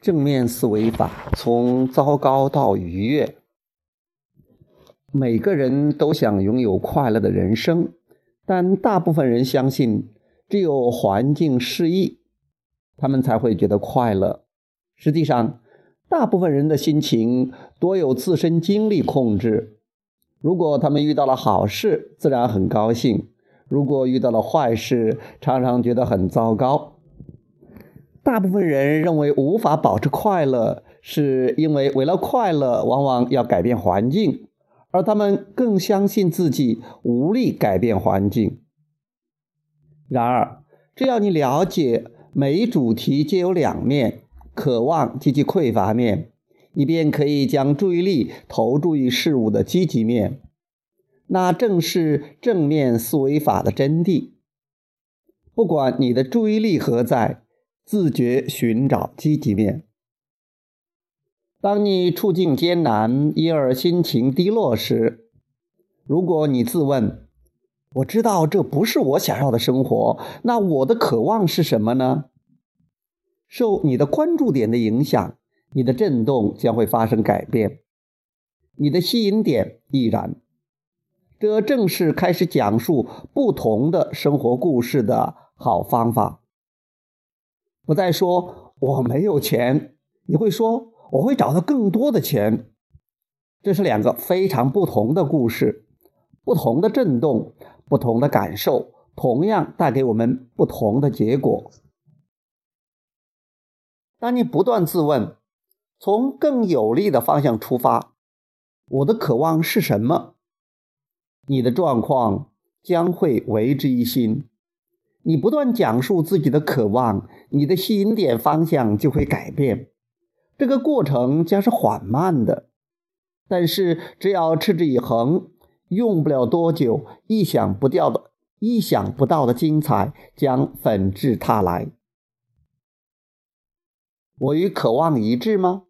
正面思维法，从糟糕到愉悦。每个人都想拥有快乐的人生，但大部分人相信，只有环境适宜，他们才会觉得快乐。实际上，大部分人的心情多由自身经历控制。如果他们遇到了好事，自然很高兴；如果遇到了坏事，常常觉得很糟糕。大部分人认为无法保持快乐，是因为为了快乐，往往要改变环境，而他们更相信自己无力改变环境。然而，只要你了解每一主题皆有两面，渴望及其匮乏面，你便可以将注意力投注于事物的积极面。那正是正面思维法的真谛。不管你的注意力何在。自觉寻找积极面。当你处境艰难，因而心情低落时，如果你自问：“我知道这不是我想要的生活，那我的渴望是什么呢？”受你的关注点的影响，你的振动将会发生改变，你的吸引点亦然。这正是开始讲述不同的生活故事的好方法。不再说我没有钱，你会说我会找到更多的钱。这是两个非常不同的故事，不同的震动，不同的感受，同样带给我们不同的结果。当你不断自问，从更有利的方向出发，我的渴望是什么？你的状况将会为之一新。你不断讲述自己的渴望，你的吸引点方向就会改变。这个过程将是缓慢的，但是只要持之以恒，用不了多久，意想不到的、意想不到的精彩将纷至沓来。我与渴望一致吗？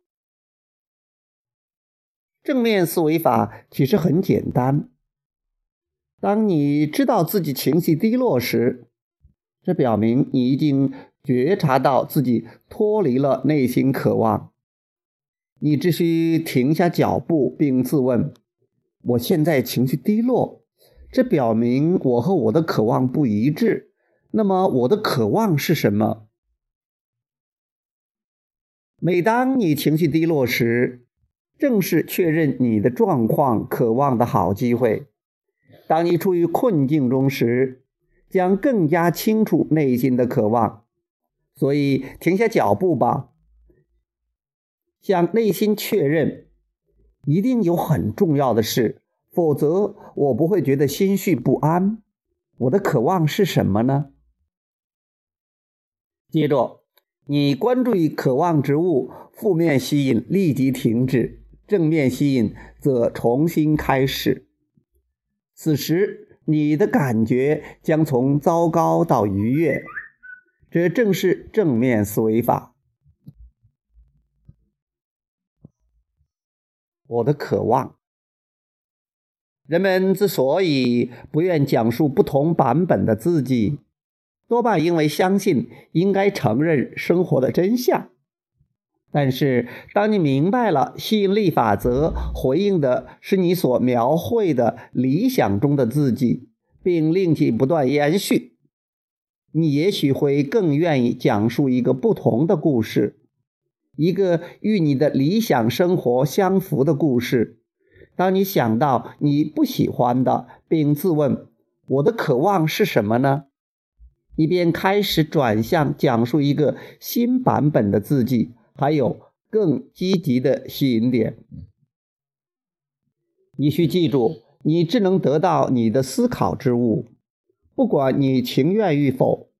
正面思维法其实很简单。当你知道自己情绪低落时，这表明你已经觉察到自己脱离了内心渴望，你只需停下脚步，并自问：我现在情绪低落，这表明我和我的渴望不一致。那么我的渴望是什么？每当你情绪低落时，正是确认你的状况、渴望的好机会。当你处于困境中时，将更加清楚内心的渴望，所以停下脚步吧，向内心确认，一定有很重要的事，否则我不会觉得心绪不安。我的渴望是什么呢？接着，你关注于渴望之物，负面吸引立即停止，正面吸引则重新开始。此时。你的感觉将从糟糕到愉悦，这正是正面思维法。我的渴望，人们之所以不愿讲述不同版本的自己，多半因为相信应该承认生活的真相。但是，当你明白了吸引力法则回应的是你所描绘的理想中的自己，并令其不断延续，你也许会更愿意讲述一个不同的故事，一个与你的理想生活相符的故事。当你想到你不喜欢的，并自问“我的渴望是什么呢”，你便开始转向讲述一个新版本的自己。还有更积极的吸引点。你需记住，你只能得到你的思考之物，不管你情愿与否，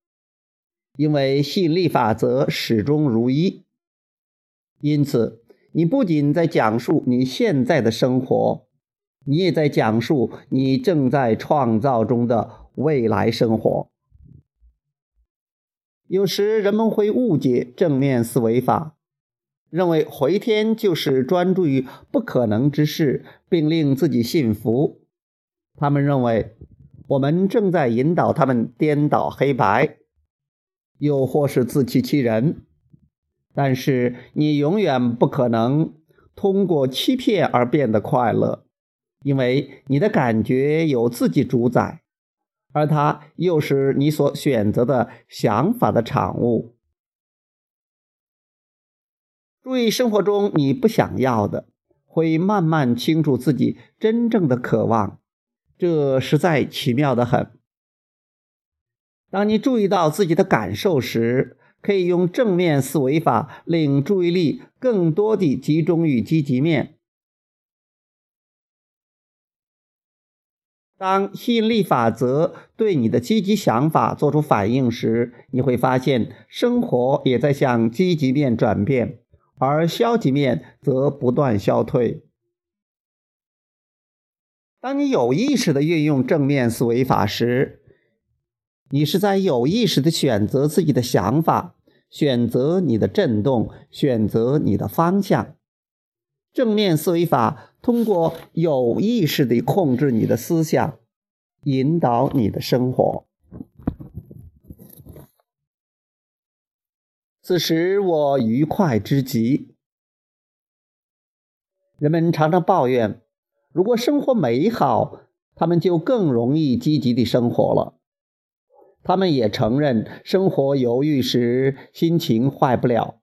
因为吸引力法则始终如一。因此，你不仅在讲述你现在的生活，你也在讲述你正在创造中的未来生活。有时人们会误解正面思维法。认为回天就是专注于不可能之事，并令自己信服。他们认为我们正在引导他们颠倒黑白，又或是自欺欺人。但是你永远不可能通过欺骗而变得快乐，因为你的感觉由自己主宰，而它又是你所选择的想法的产物。注意生活中你不想要的，会慢慢清楚自己真正的渴望，这实在奇妙的很。当你注意到自己的感受时，可以用正面思维法令注意力更多地集中于积极面。当吸引力法则对你的积极想法做出反应时，你会发现生活也在向积极面转变。而消极面则不断消退。当你有意识的运用正面思维法时，你是在有意识的选择自己的想法，选择你的振动，选择你的方向。正面思维法通过有意识地控制你的思想，引导你的生活。此时我愉快之极。人们常常抱怨，如果生活美好，他们就更容易积极地生活了。他们也承认，生活犹豫时心情坏不了。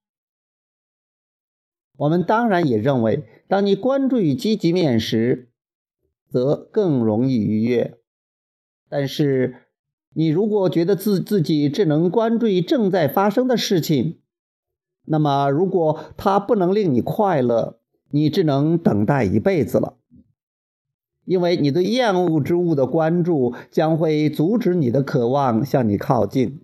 我们当然也认为，当你关注于积极面时，则更容易愉悦。但是，你如果觉得自自己只能关注于正在发生的事情，那么如果它不能令你快乐，你只能等待一辈子了。因为你对厌恶之物的关注将会阻止你的渴望向你靠近。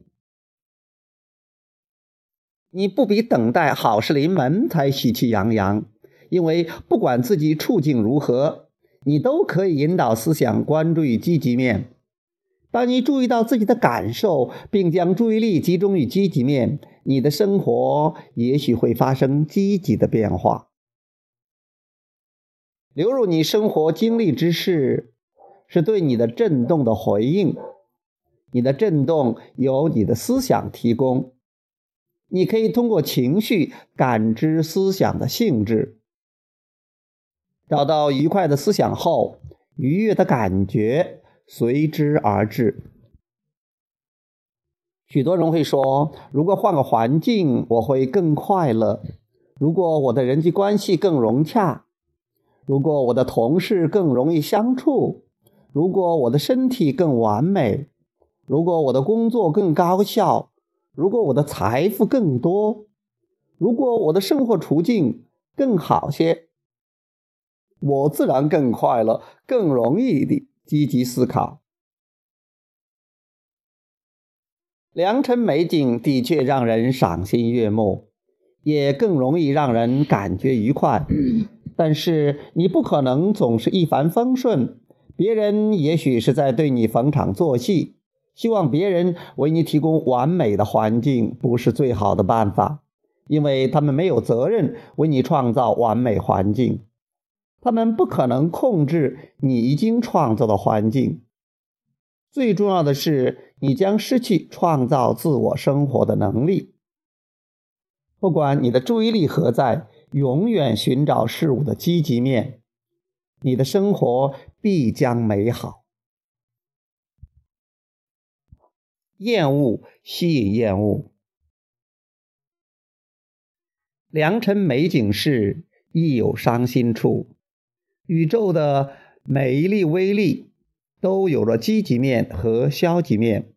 你不比等待好事临门才喜气洋洋，因为不管自己处境如何，你都可以引导思想关注于积极面。当你注意到自己的感受，并将注意力集中于积极面，你的生活也许会发生积极的变化。流入你生活经历之事，是对你的震动的回应。你的震动由你的思想提供。你可以通过情绪感知思想的性质。找到愉快的思想后，愉悦的感觉。随之而至。许多人会说：“如果换个环境，我会更快乐；如果我的人际关系更融洽；如果我的同事更容易相处；如果我的身体更完美；如果我的工作更高效；如果我的财富更多；如果我的生活处境更好些，我自然更快乐，更容易的。”积极思考，良辰美景的确让人赏心悦目，也更容易让人感觉愉快。但是你不可能总是一帆风顺，别人也许是在对你逢场作戏。希望别人为你提供完美的环境不是最好的办法，因为他们没有责任为你创造完美环境。他们不可能控制你已经创造的环境。最重要的是，你将失去创造自我生活的能力。不管你的注意力何在，永远寻找事物的积极面，你的生活必将美好。厌恶吸引厌恶，良辰美景事，亦有伤心处。宇宙的每一粒微粒都有着积极面和消极面。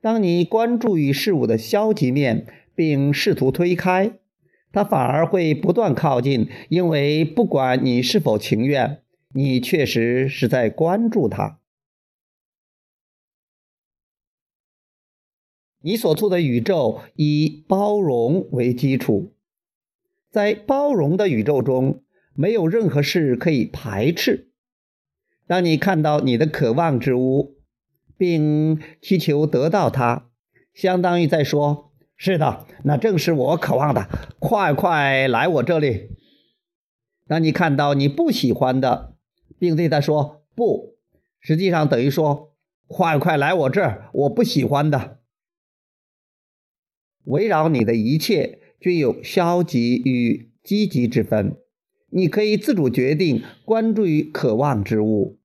当你关注于事物的消极面，并试图推开，它反而会不断靠近，因为不管你是否情愿，你确实是在关注它。你所处的宇宙以包容为基础，在包容的宇宙中。没有任何事可以排斥。当你看到你的渴望之物，并祈求得到它，相当于在说：“是的，那正是我渴望的，快快来我这里。”当你看到你不喜欢的，并对他说“不”，实际上等于说：“快快来我这儿，我不喜欢的。”围绕你的一切均有消极与积极之分。你可以自主决定关注于渴望之物。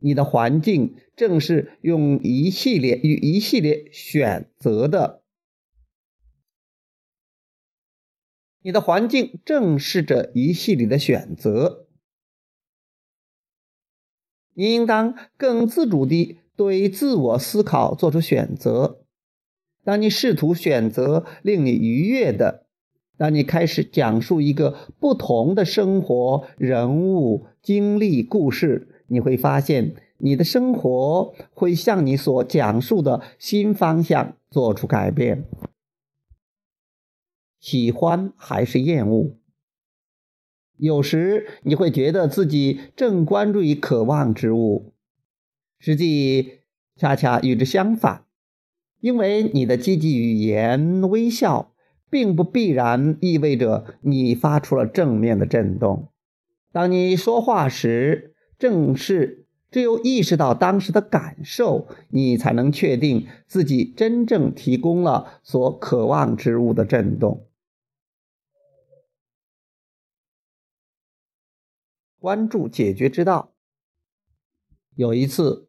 你的环境正是用一系列与一系列选择的。你的环境正是这一系列的选择。你应当更自主地对自我思考做出选择。当你试图选择令你愉悦的，当你开始讲述一个不同的生活、人物、经历、故事，你会发现你的生活会向你所讲述的新方向做出改变。喜欢还是厌恶？有时你会觉得自己正关注于渴望之物，实际恰恰与之相反，因为你的积极语言、微笑，并不必然意味着你发出了正面的震动。当你说话时，正是只有意识到当时的感受，你才能确定自己真正提供了所渴望之物的震动。关注解决之道。有一次，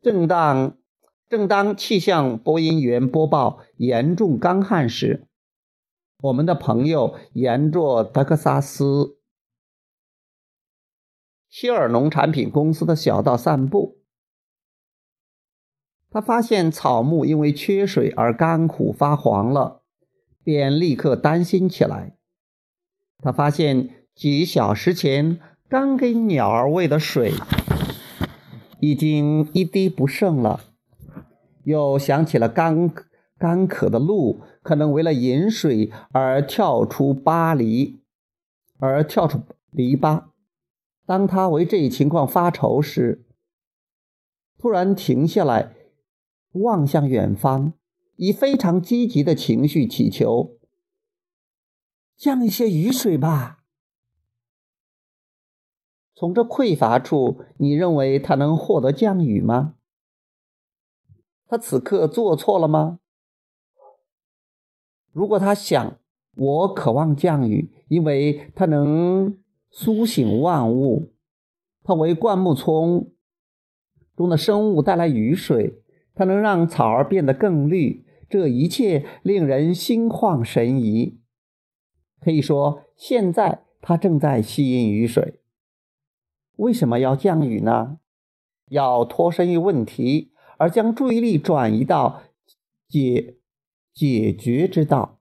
正当正当气象播音员播报严重干旱时，我们的朋友沿着德克萨斯希尔农产品公司的小道散步，他发现草木因为缺水而干枯发黄了，便立刻担心起来。他发现几小时前。刚给鸟儿喂的水已经一滴不剩了，又想起了刚干渴的鹿可能为了饮水而跳出巴黎，而跳出篱笆。当他为这一情况发愁时，突然停下来，望向远方，以非常积极的情绪祈求：“降一些雨水吧。”从这匮乏处，你认为他能获得降雨吗？他此刻做错了吗？如果他想，我渴望降雨，因为它能苏醒万物，它为灌木丛中的生物带来雨水，它能让草儿变得更绿，这一切令人心旷神怡。可以说，现在它正在吸引雨水。为什么要降雨呢？要脱身于问题，而将注意力转移到解解决之道。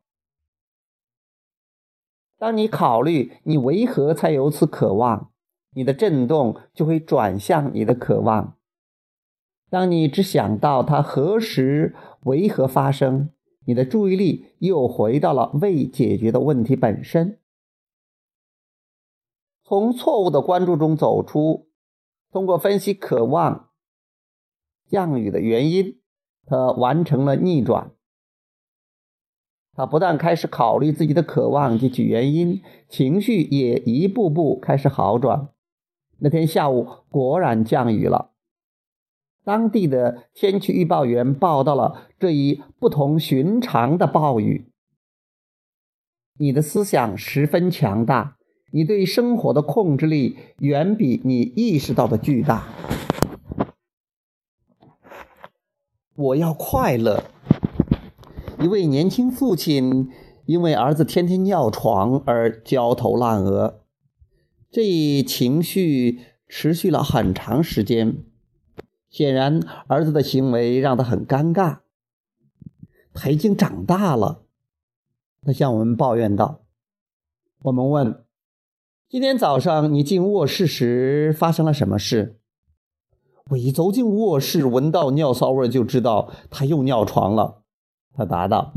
当你考虑你为何才有此渴望，你的震动就会转向你的渴望。当你只想到它何时为何发生，你的注意力又回到了未解决的问题本身。从错误的关注中走出，通过分析渴望降雨的原因，他完成了逆转。他不但开始考虑自己的渴望及其原因，情绪也一步步开始好转。那天下午果然降雨了。当地的天气预报员报道了这一不同寻常的暴雨。你的思想十分强大。你对生活的控制力远比你意识到的巨大。我要快乐。一位年轻父亲因为儿子天天尿床而焦头烂额，这一情绪持续了很长时间。显然，儿子的行为让他很尴尬。他已经长大了，他向我们抱怨道。我们问。今天早上你进卧室时发生了什么事？我一走进卧室，闻到尿骚味就知道他又尿床了。他答道：“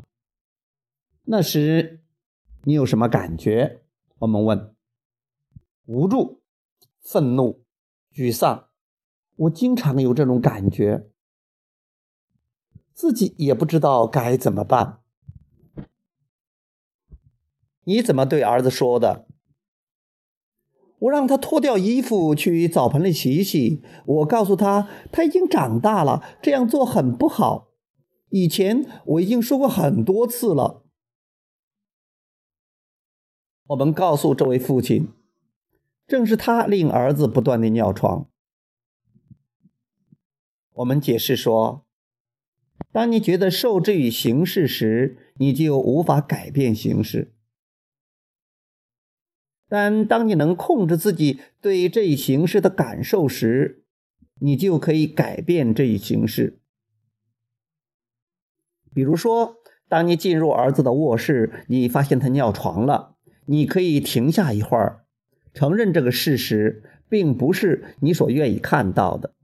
那时你有什么感觉？”我们问。无助、愤怒、沮丧，我经常有这种感觉，自己也不知道该怎么办。你怎么对儿子说的？我让他脱掉衣服去澡盆里洗洗。我告诉他，他已经长大了，这样做很不好。以前我已经说过很多次了。我们告诉这位父亲，正是他令儿子不断的尿床。我们解释说，当你觉得受制于形式时，你就无法改变形式；但当你能控制自己对这一形式的感受时，你就可以改变这一形式。比如说，当你进入儿子的卧室，你发现他尿床了。你可以停下一会儿，承认这个事实并不是你所愿意看到的。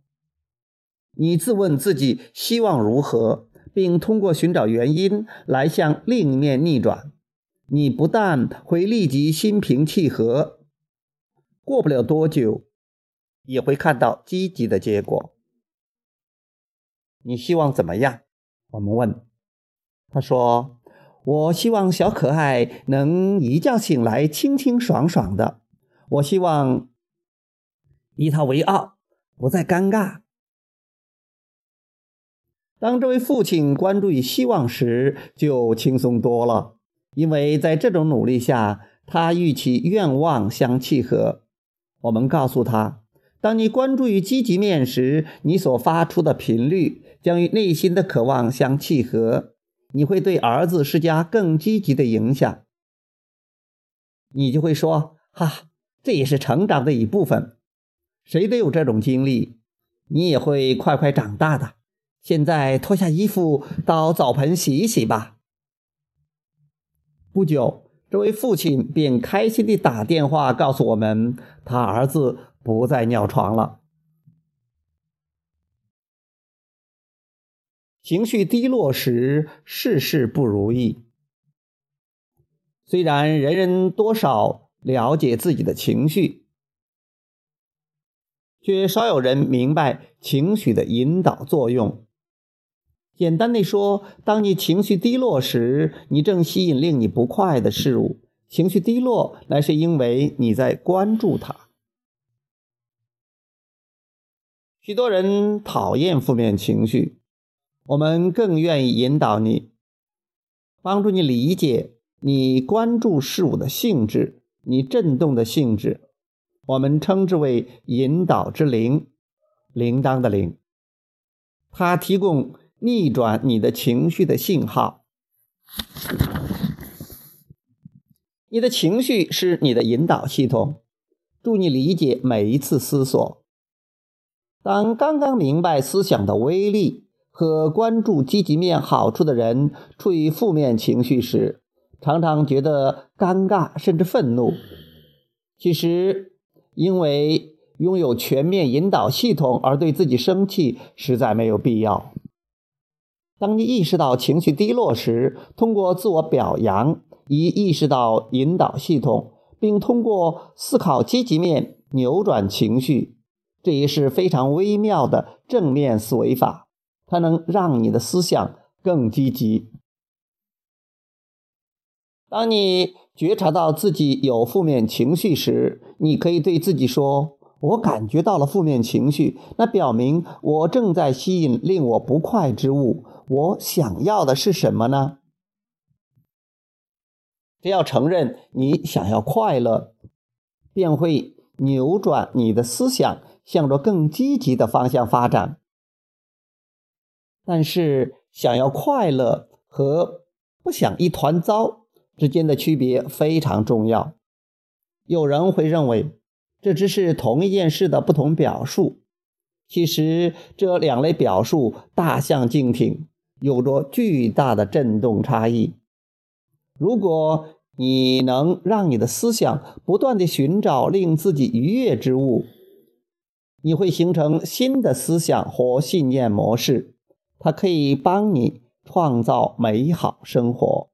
你自问自己希望如何，并通过寻找原因来向另一面逆转。你不但会立即心平气和，过不了多久，也会看到积极的结果。你希望怎么样？我们问。他说。我希望小可爱能一觉醒来清清爽爽的。我希望以他为傲，不再尴尬。当这位父亲关注于希望时，就轻松多了，因为在这种努力下，他与其愿望相契合。我们告诉他，当你关注于积极面时，你所发出的频率将与内心的渴望相契合。你会对儿子施加更积极的影响，你就会说：“哈，这也是成长的一部分，谁都有这种经历，你也会快快长大的。”现在脱下衣服到澡盆洗一洗吧。不久，这位父亲便开心地打电话告诉我们，他儿子不再尿床了。情绪低落时，事事不如意。虽然人人多少了解自己的情绪，却少有人明白情绪的引导作用。简单的说，当你情绪低落时，你正吸引令你不快的事物。情绪低落，乃是因为你在关注它。许多人讨厌负面情绪。我们更愿意引导你，帮助你理解你关注事物的性质，你震动的性质。我们称之为引导之铃，铃铛的铃。它提供逆转你的情绪的信号。你的情绪是你的引导系统，助你理解每一次思索。当刚刚明白思想的威力。和关注积极面好处的人处于负面情绪时，常常觉得尴尬甚至愤怒。其实，因为拥有全面引导系统而对自己生气，实在没有必要。当你意识到情绪低落时，通过自我表扬以意识到引导系统，并通过思考积极面扭转情绪，这也是非常微妙的正面思维法。它能让你的思想更积极。当你觉察到自己有负面情绪时，你可以对自己说：“我感觉到了负面情绪，那表明我正在吸引令我不快之物。我想要的是什么呢？”只要承认你想要快乐，便会扭转你的思想，向着更积极的方向发展。但是，想要快乐和不想一团糟之间的区别非常重要。有人会认为这只是同一件事的不同表述，其实这两类表述大相径庭，有着巨大的振动差异。如果你能让你的思想不断地寻找令自己愉悦之物，你会形成新的思想或信念模式。它可以帮你创造美好生活。